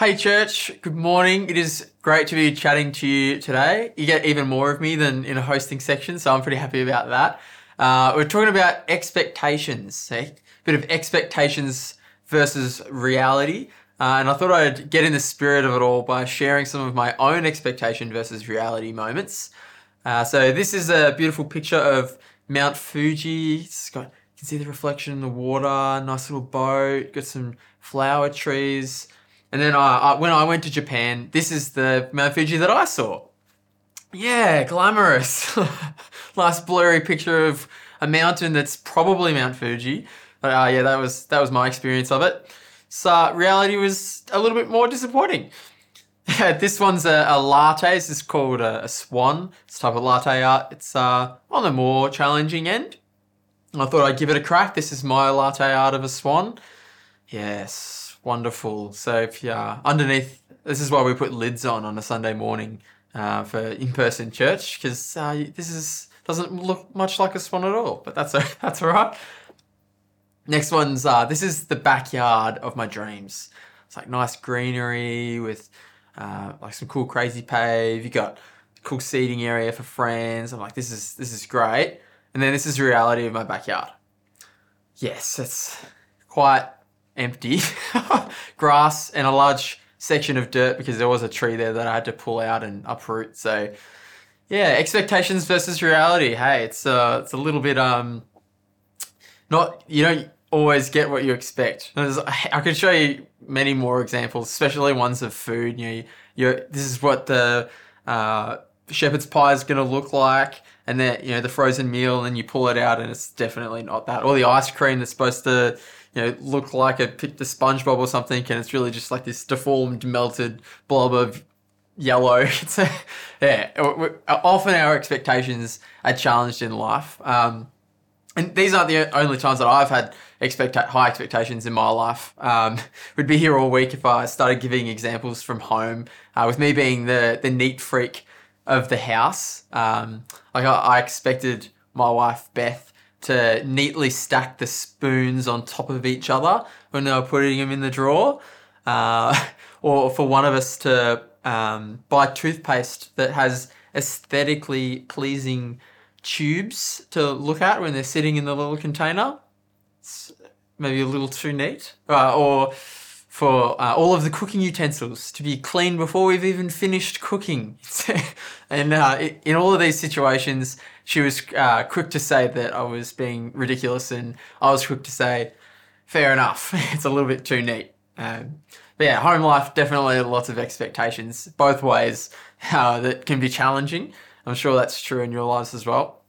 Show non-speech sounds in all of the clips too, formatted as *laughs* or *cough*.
Hey, church. Good morning. It is great to be chatting to you today. You get even more of me than in a hosting section, so I'm pretty happy about that. Uh, we're talking about expectations, a bit of expectations versus reality. Uh, and I thought I'd get in the spirit of it all by sharing some of my own expectation versus reality moments. Uh, so this is a beautiful picture of Mount Fuji. Got, you can see the reflection in the water, nice little boat, got some flower trees. And then I, I, when I went to Japan, this is the Mount Fuji that I saw. Yeah, glamorous. *laughs* nice blurry picture of a mountain that's probably Mount Fuji. But uh, yeah, that was that was my experience of it. So reality was a little bit more disappointing. *laughs* this one's a, a latte. This is called a, a, swan. It's type of latte art. It's uh, on the more challenging end. I thought I'd give it a crack. This is my latte art of a swan. Yes, wonderful. So if you are underneath, this is why we put lids on on a Sunday morning uh, for in-person church because uh, this is doesn't look much like a swan at all. But that's *laughs* that's all right. Next one's uh, this is the backyard of my dreams. It's like nice greenery with uh, like some cool crazy pave. You got cool seating area for friends. I'm like, this is this is great. And then this is reality of my backyard. Yes, it's quite empty, *laughs* grass and a large section of dirt because there was a tree there that I had to pull out and uproot. So yeah, expectations versus reality. Hey, it's uh, it's a little bit um, not you don't always get what you expect. There's, I can show you many more examples, especially ones of food. You know, you this is what the uh, shepherd's pie is going to look like, and then you know the frozen meal, and you pull it out, and it's definitely not that. Or the ice cream that's supposed to you know, look like a picked a SpongeBob or something, and it's really just like this deformed, melted blob of yellow. *laughs* It's a, yeah. Often our expectations are challenged in life, um, and these aren't the only times that I've had expect high expectations in my life. Um, *laughs* would be here all week if I started giving examples from home. Uh, with me being the the neat freak of the house, um, like I, I expected my wife Beth to neatly stack the spoons on top of each other when they were putting them in the drawer, uh, *laughs* or for one of us to um, buy toothpaste that has aesthetically pleasing tubes to look at when they're sitting in the little container. It's maybe a little too neat, uh, or for uh, all of the cooking utensils to be cleaned before we've even finished cooking. *laughs* and uh, in all of these situations, she was uh, quick to say that I was being ridiculous, and I was quick to say, fair enough, *laughs* it's a little bit too neat. Um, but yeah, home life definitely lots of expectations both ways *laughs* uh, that can be challenging. I'm sure that's true in your lives as well.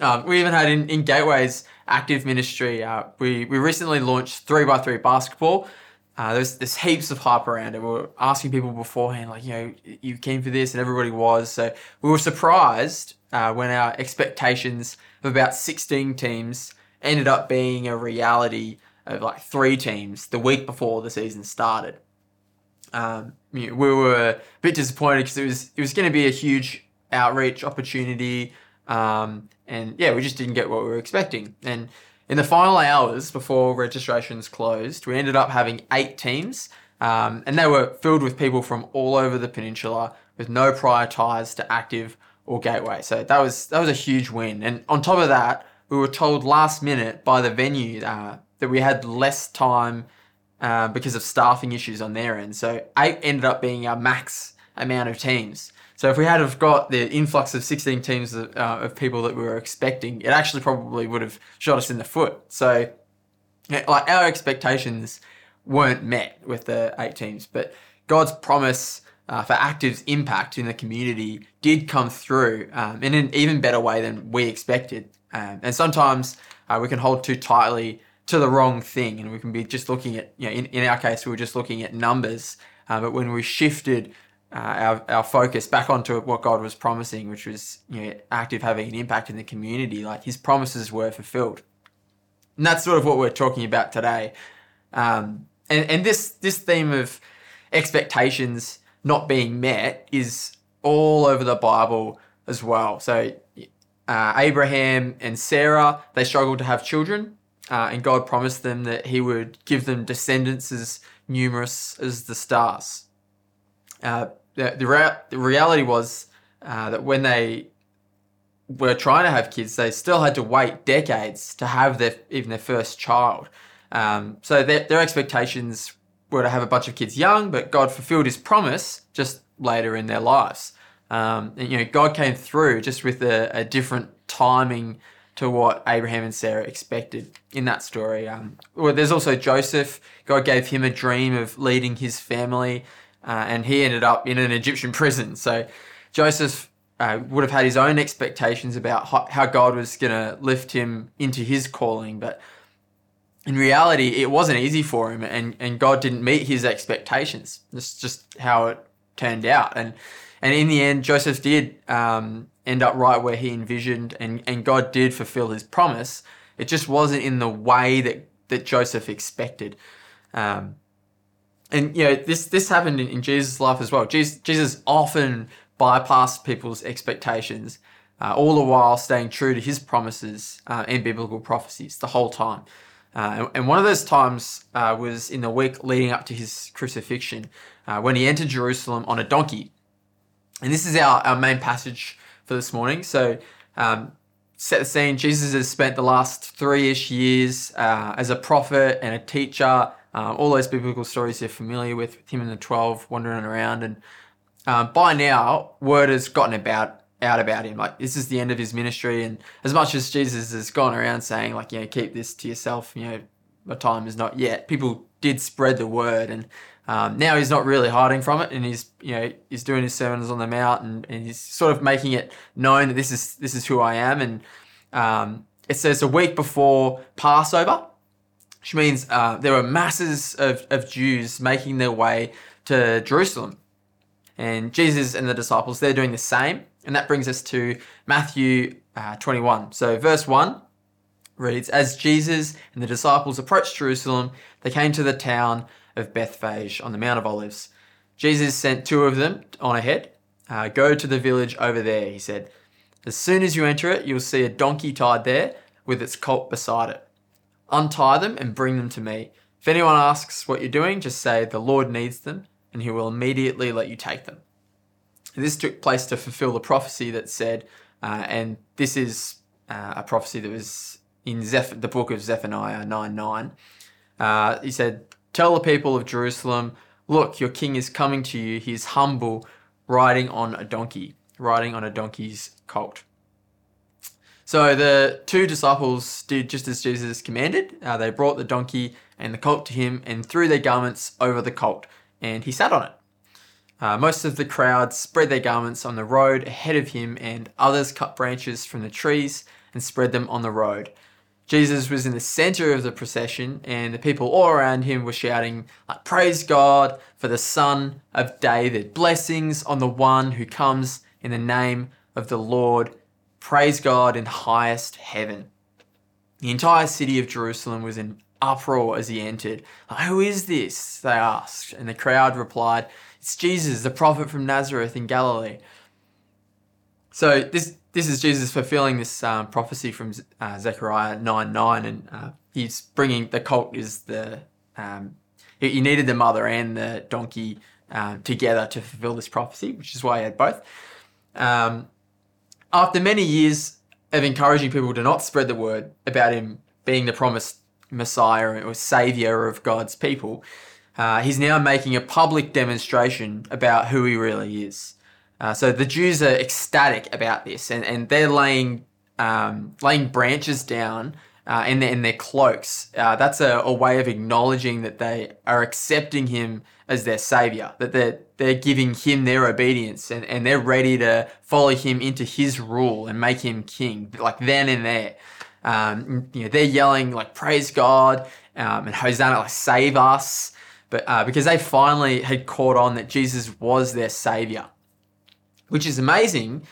Um, we even had in, in Gateways active ministry. Uh, we we recently launched three by three basketball, uh, there's there's heaps of hype around it. We were asking people beforehand, like, you know, you came for this, and everybody was. So we were surprised uh, when our expectations of about 16 teams ended up being a reality of like three teams the week before the season started. Um, you know, we were a bit disappointed because it was it was going to be a huge outreach opportunity, um, and yeah, we just didn't get what we were expecting. And in the final hours before registrations closed, we ended up having eight teams, um, and they were filled with people from all over the peninsula with no prior ties to Active or Gateway. So that was that was a huge win. And on top of that, we were told last minute by the venue uh, that we had less time uh, because of staffing issues on their end. So eight ended up being our max amount of teams. So if we had have got the influx of 16 teams of, uh, of people that we were expecting, it actually probably would have shot us in the foot. So like our expectations weren't met with the eight teams, but God's promise uh, for Active's impact in the community did come through um, in an even better way than we expected. Um, and sometimes uh, we can hold too tightly to the wrong thing, and we can be just looking at, you know, in, in our case, we were just looking at numbers. Uh, but when we shifted uh, our, our focus back onto what God was promising, which was you know, active having an impact in the community. Like his promises were fulfilled. And that's sort of what we're talking about today. Um, and, and this, this theme of expectations not being met is all over the Bible as well. So uh, Abraham and Sarah, they struggled to have children. uh, and God promised them that He would give them descendants as numerous as the stars. Uh, the, the, rea- the, reality was uh, that when they were trying to have kids, they still had to wait decades to have their even their first child. Um, so their, their expectations were to have a bunch of kids young, but God fulfilled His promise just later in their lives. Um, and, you know, God came through just with a, a, different timing to what Abraham and Sarah expected in that story. Um, well, there's also Joseph. God gave him a dream of leading his family, uh, and he ended up in an Egyptian prison. So Joseph uh, would have had his own expectations about how God was going to lift him into his calling, but in reality, it wasn't easy for him, and, and God didn't meet his expectations. That's just how it turned out. And and in the end, Joseph did um, end up right where he envisioned, and, and God did fulfill his promise. It just wasn't in the way that, that Joseph expected. Um, and you know this this happened in, in Jesus' life as well. Jesus, Jesus often bypassed people's expectations, uh, all the while staying true to his promises uh, and biblical prophecies the whole time. Uh, and, one of those times uh, was in the week leading up to his crucifixion, uh, when he entered Jerusalem on a donkey. And this is our, our main passage for this morning. So, um, set the scene Jesus has spent the last three ish years uh, as a prophet and a teacher. Um, all those biblical stories you're familiar with, with him and the 12 wandering around. And um, by now, word has gotten about out about him. Like this is the end of his ministry, and as much as Jesus has gone around saying like, you know, keep this to yourself, you know, my time is not yet. People did spread the word, and um, now he's not really hiding from it, and he's you know he's doing his sermons on the mount, and, and he's sort of making it known that this is this is who I am. And um, it says a week before Passover, which means uh, there were masses of, of Jews making their way to Jerusalem, and Jesus and the disciples they're doing the same, and that brings us to Matthew uh, 21. So verse one reads, as Jesus and the disciples approached Jerusalem, they came to the town of Bethphage on the Mount of Olives. Jesus sent two of them on ahead. Uh, Go to the village over there, he said. As soon as you enter it, you'll see a donkey tied there with its colt beside it. Untie them and bring them to me. If anyone asks what you're doing, just say, The Lord needs them, and he will immediately let you take them. This took place to fulfill the prophecy that said, uh, and this is uh, a prophecy that was in Zeph- the book of Zephaniah 9 9. Uh, he said, Tell the people of Jerusalem, look, your king is coming to you. He is humble, riding on a donkey, riding on a donkey's colt. So the two disciples did just as Jesus commanded. Uh, they brought the donkey and the colt to him and threw their garments over the colt, and he sat on it. Uh, most of the crowd spread their garments on the road ahead of him, and others cut branches from the trees and spread them on the road. Jesus was in the center of the procession, and the people all around him were shouting, Praise God for the Son of David. Blessings on the one who comes in the name of the Lord. Praise God in highest heaven. The entire city of Jerusalem was in uproar as he entered. Who is this? They asked. And the crowd replied, It's Jesus, the prophet from Nazareth in Galilee. So this this is Jesus fulfilling this um, prophecy from uh, Zechariah 9 9, and uh, he's bringing the colt is the. Um, he, needed the mother and the donkey um, together to fulfill this prophecy, which is why he had both. Um, after many years of encouraging people to not spread the word about him being the promised Messiah or Savior of God's people, uh, he's now making a public demonstration about who he really is. Uh, so the Jews are ecstatic about this, and, and they're laying um, laying branches down uh, in, their, in their cloaks. Uh, that's a, a, way of acknowledging that they are accepting him as their savior, that they're, they're giving him their obedience, and, and they're ready to follow him into his rule and make him king, like then and there. Um, you know, they're yelling like "Praise God" um, and "Hosanna," like "Save us," but uh, because they finally had caught on that Jesus was their savior which is amazing.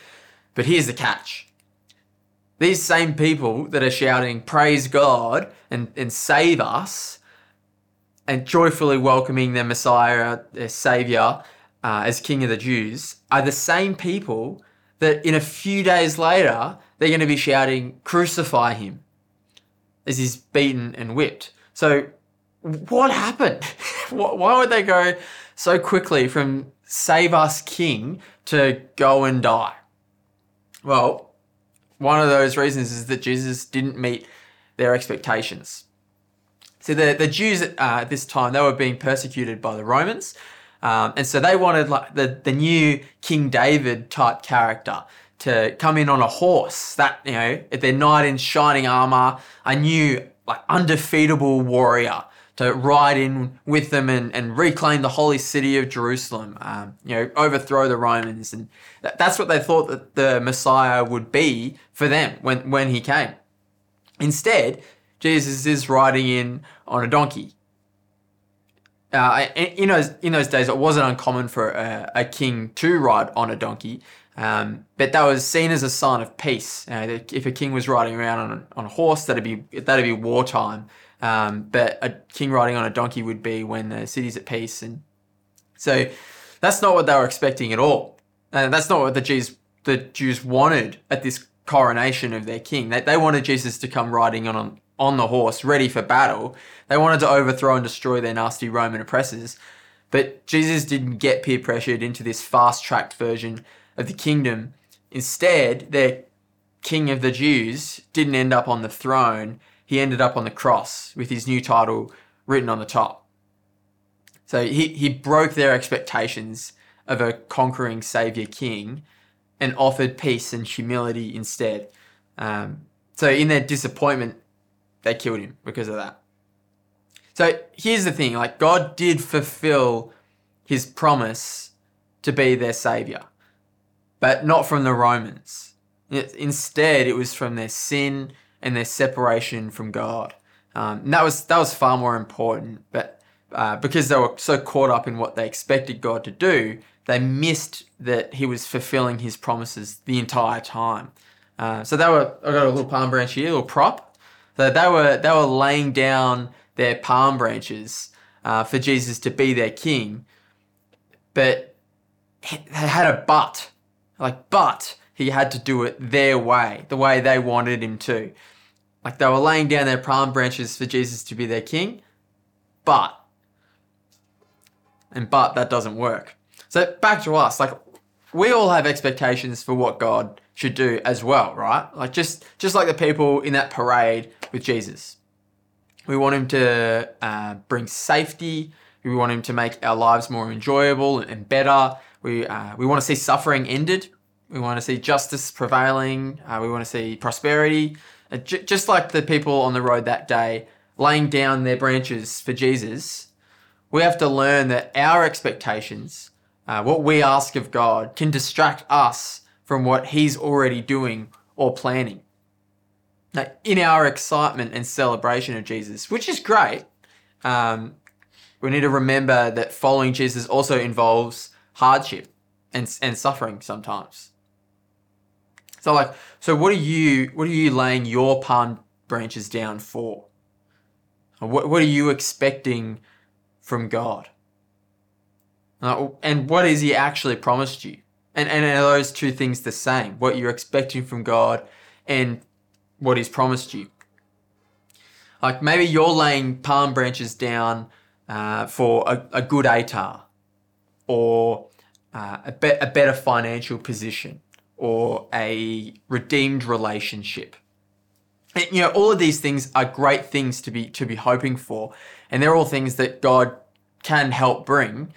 But here's the catch these same people that are shouting, Praise God and, and save us, and joyfully welcoming their Messiah, their Savior, uh, as King of the Jews, are the same people that in a few days later they're going to be shouting, Crucify him. as he's beaten and whipped. So, what happened? *laughs* Why would they go so quickly from save us king to go and die? Well, one of those reasons is that Jesus didn't meet their expectations. So the, the Jews uh, at this time, they were being persecuted by the Romans. Um, and so they wanted like the, the new King David type character to come in on a horse that, you know, their knight in shining armor, a new like undefeatable warrior to ride in with them and, and reclaim the holy city of Jerusalem, um, you know, overthrow the Romans. And that, that's what they thought that the Messiah would be for them when, when he came. Instead, Jesus is riding in on a donkey. Uh, in, those, in those days, it wasn't uncommon for a, a king to ride on a donkey, um, but that was seen as a sign of peace. Uh, if a king was riding around on a, on a horse, that'd be that'd be wartime. Um, but a king riding on a donkey would be when the city's at peace. And so that's not what they were expecting at all. And that's not what the Jews, the Jews wanted at this coronation of their king. They, they wanted Jesus to come riding on, on the horse, ready for battle. They wanted to overthrow and destroy their nasty Roman oppressors. But Jesus didn't get peer pressured into this fast tracked version of the kingdom. Instead, their king of the Jews didn't end up on the throne he ended up on the cross with his new title written on the top. So he, he broke their expectations of a conquering savior king and offered peace and humility instead. Um, so in their disappointment, they killed him because of that. So here's the thing like, God did fulfill his promise to be their savior, but not from the Romans. Instead, it was from their sin and their separation from God. Um, that was that was far more important. But uh, because they were so caught up in what they expected God to do, they missed that He was fulfilling His promises the entire time. Uh, so they were. I got a little palm branch here, a little prop. So they were they were laying down their palm branches uh, for Jesus to be their king, but they had a but, like but he had to do it their way, the way they wanted him to. Like they were laying down their palm branches for Jesus to be their king, but, and but that doesn't work. So back to us, like we all have expectations for what God should do as well, right? Like just just like the people in that parade with Jesus. We want him to uh, bring safety. We want him to make our lives more enjoyable and better. We uh, we want to see suffering ended. We want to see justice prevailing. Uh, we want to see prosperity. Uh, j- just like the people on the road that day laying down their branches for Jesus, we have to learn that our expectations, uh, what we ask of God, can distract us from what He's already doing or planning. Now, in our excitement and celebration of Jesus, which is great, um, we need to remember that following Jesus also involves hardship and, and suffering sometimes. So like, so what are you what are you laying your palm branches down for? What what are you expecting from God? And what is He actually promised you? And and are those two things the same? What you're expecting from God and what He's promised you. Like maybe you're laying palm branches down uh, for a, a good ATAR or uh, a, be- a better financial position or a redeemed relationship. And, you know, all of these things are great things to be to be hoping for, and they're all things that God can help bring.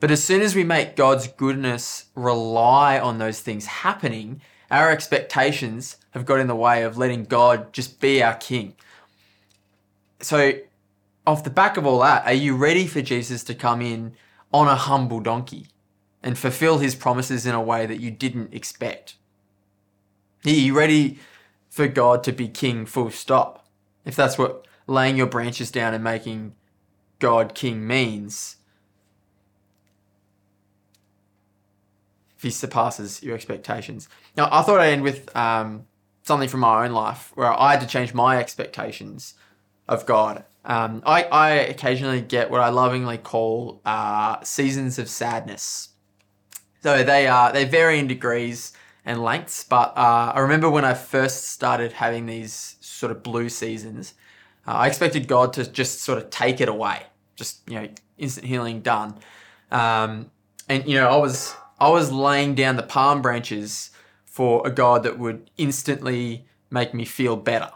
But as soon as we make God's goodness rely on those things happening, our expectations have got in the way of letting God just be our king. So, off the back of all that, are you ready for Jesus to come in on a humble donkey? and fulfill his promises in a way that you didn't expect? Are you ready for God to be king full stop? If that's what laying your branches down and making God king means, if he surpasses your expectations. Now, I thought I'd end with um, something from my own life where I had to change my expectations of God. Um, I, I occasionally get what I lovingly call uh, seasons of sadness. So they are they vary in degrees and lengths, but uh, I remember when I first started having these sort of blue seasons, Uh, I expected God to just sort of take it away, just you know, instant healing done. Um, and you know, I was I was laying down the palm branches for a God that would instantly make me feel better.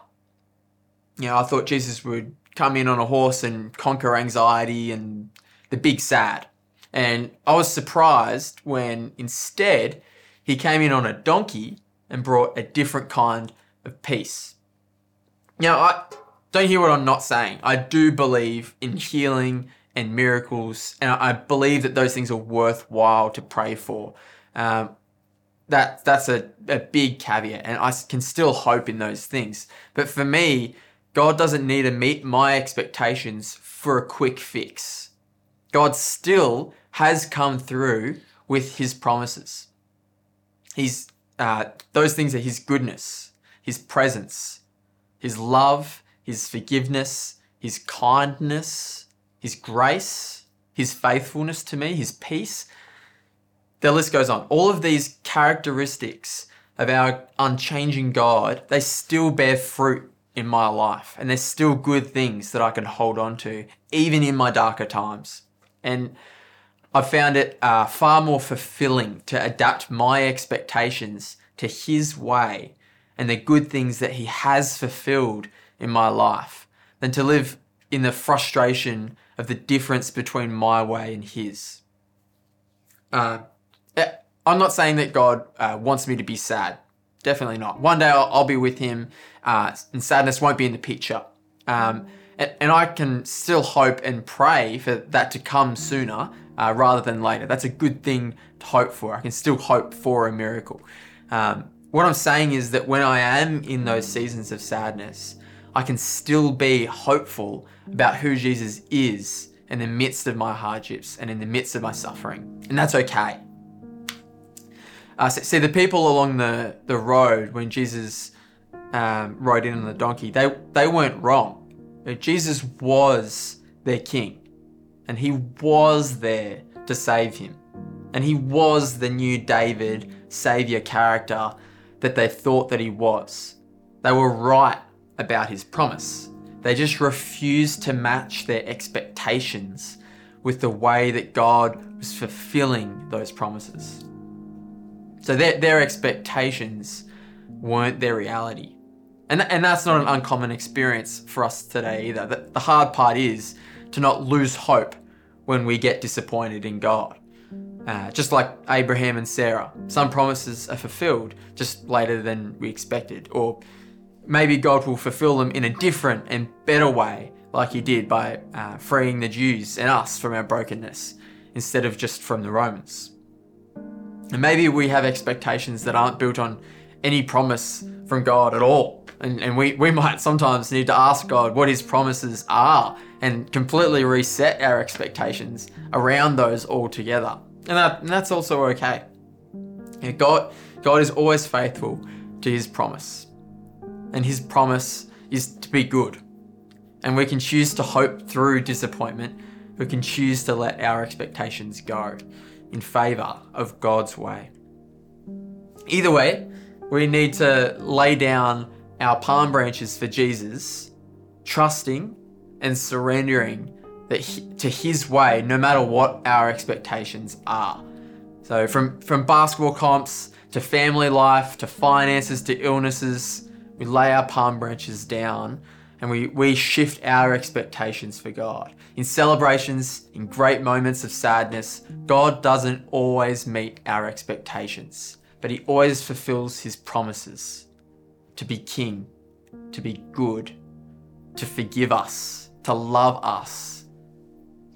You know, I thought Jesus would come in on a horse and conquer anxiety and the big sad. And I was surprised when instead he came in on a donkey and brought a different kind of peace. Now, I don't hear what I'm not saying. I do believe in healing and miracles, and I believe that those things are worthwhile to pray for. Um, that that's a, a big caveat, and I can still hope in those things. But for me, God doesn't need to meet my expectations for a quick fix. God still has come through with His promises. He's uh, those things are His goodness, His presence, His love, His forgiveness, His kindness, His grace, His faithfulness to me, His peace. The list goes on. All of these characteristics of our unchanging God, they still bear fruit in my life, and there's still good things that I can hold on to, even in my darker times. And I found it uh, far more fulfilling to adapt my expectations to His way and the good things that He has fulfilled in my life than to live in the frustration of the difference between my way and His. Uh, eh, I'm not saying that God uh, wants me to be sad. Definitely not. One day I'll, I'll be with Him, uh, and sadness won't be in the picture. Um, and, and I can still hope and pray for that to come sooner uh, rather than later. That's a good thing to hope for. I can still hope for a miracle. Um, what I'm saying is that when I am in those seasons of sadness, I can still be hopeful about who Jesus is in the midst of my hardships and in the midst of my suffering. And that's okay. Uh, see, the people along the, the road when Jesus um, rode in on the donkey, they, they weren't wrong. Jesus was their king and he was there to save him. And he was the new David savior character that they thought that he was. They were right about his promise. They just refused to match their expectations with the way that God was fulfilling those promises. So their, their expectations weren't their reality. And, and that's not an uncommon experience for us today either. The, the hard part is to not lose hope when we get disappointed in God. Uh, just like Abraham and Sarah, some promises are fulfilled just later than we expected, or maybe God will fulfill them in a different and better way, like He did by uh, freeing the Jews and us from our brokenness instead of just from the Romans. And maybe we have expectations that aren't built on any promise from God at all. And, and we, we might sometimes need to ask God what His promises are and completely reset our expectations around those altogether. And, that, and that's also okay. God, God is always faithful to His promise. And His promise is to be good. And we can choose to hope through disappointment. We can choose to let our expectations go in favour of God's way. Either way, we need to lay down our palm branches for Jesus, trusting and surrendering that he, to His way, no matter what our expectations are. So, from, from basketball comps to family life to finances to illnesses, we lay our palm branches down and we, we shift our expectations for God. In celebrations, in great moments of sadness, God doesn't always meet our expectations, but He always fulfills His promises to be king, to be good, to forgive us, to love us,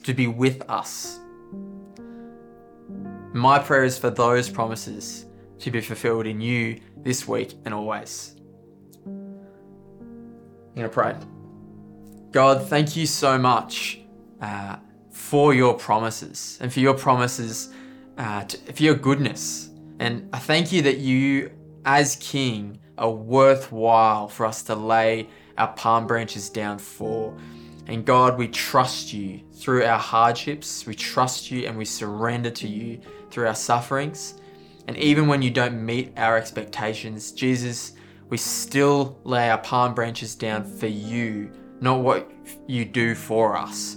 to be with us. My prayer is for those promises to be fulfilled in you this week and always. I'm going to pray. God, thank you so much uh, for your promises and for your promises, uh, to, for your goodness. And I thank you that you, as King, are worthwhile for us to lay our palm branches down for. And God, we trust you through our hardships. We trust you and we surrender to you through our sufferings. And even when you don't meet our expectations, Jesus, we still lay our palm branches down for you not what you do for us.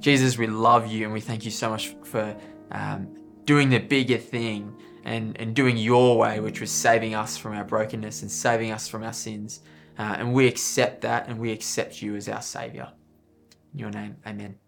Jesus, we love you and we thank you so much for um, doing the bigger thing and, and doing your way, which was saving us from our brokenness and saving us from our sins. Uh, and we accept that and we accept you as our Savior. In your name, amen.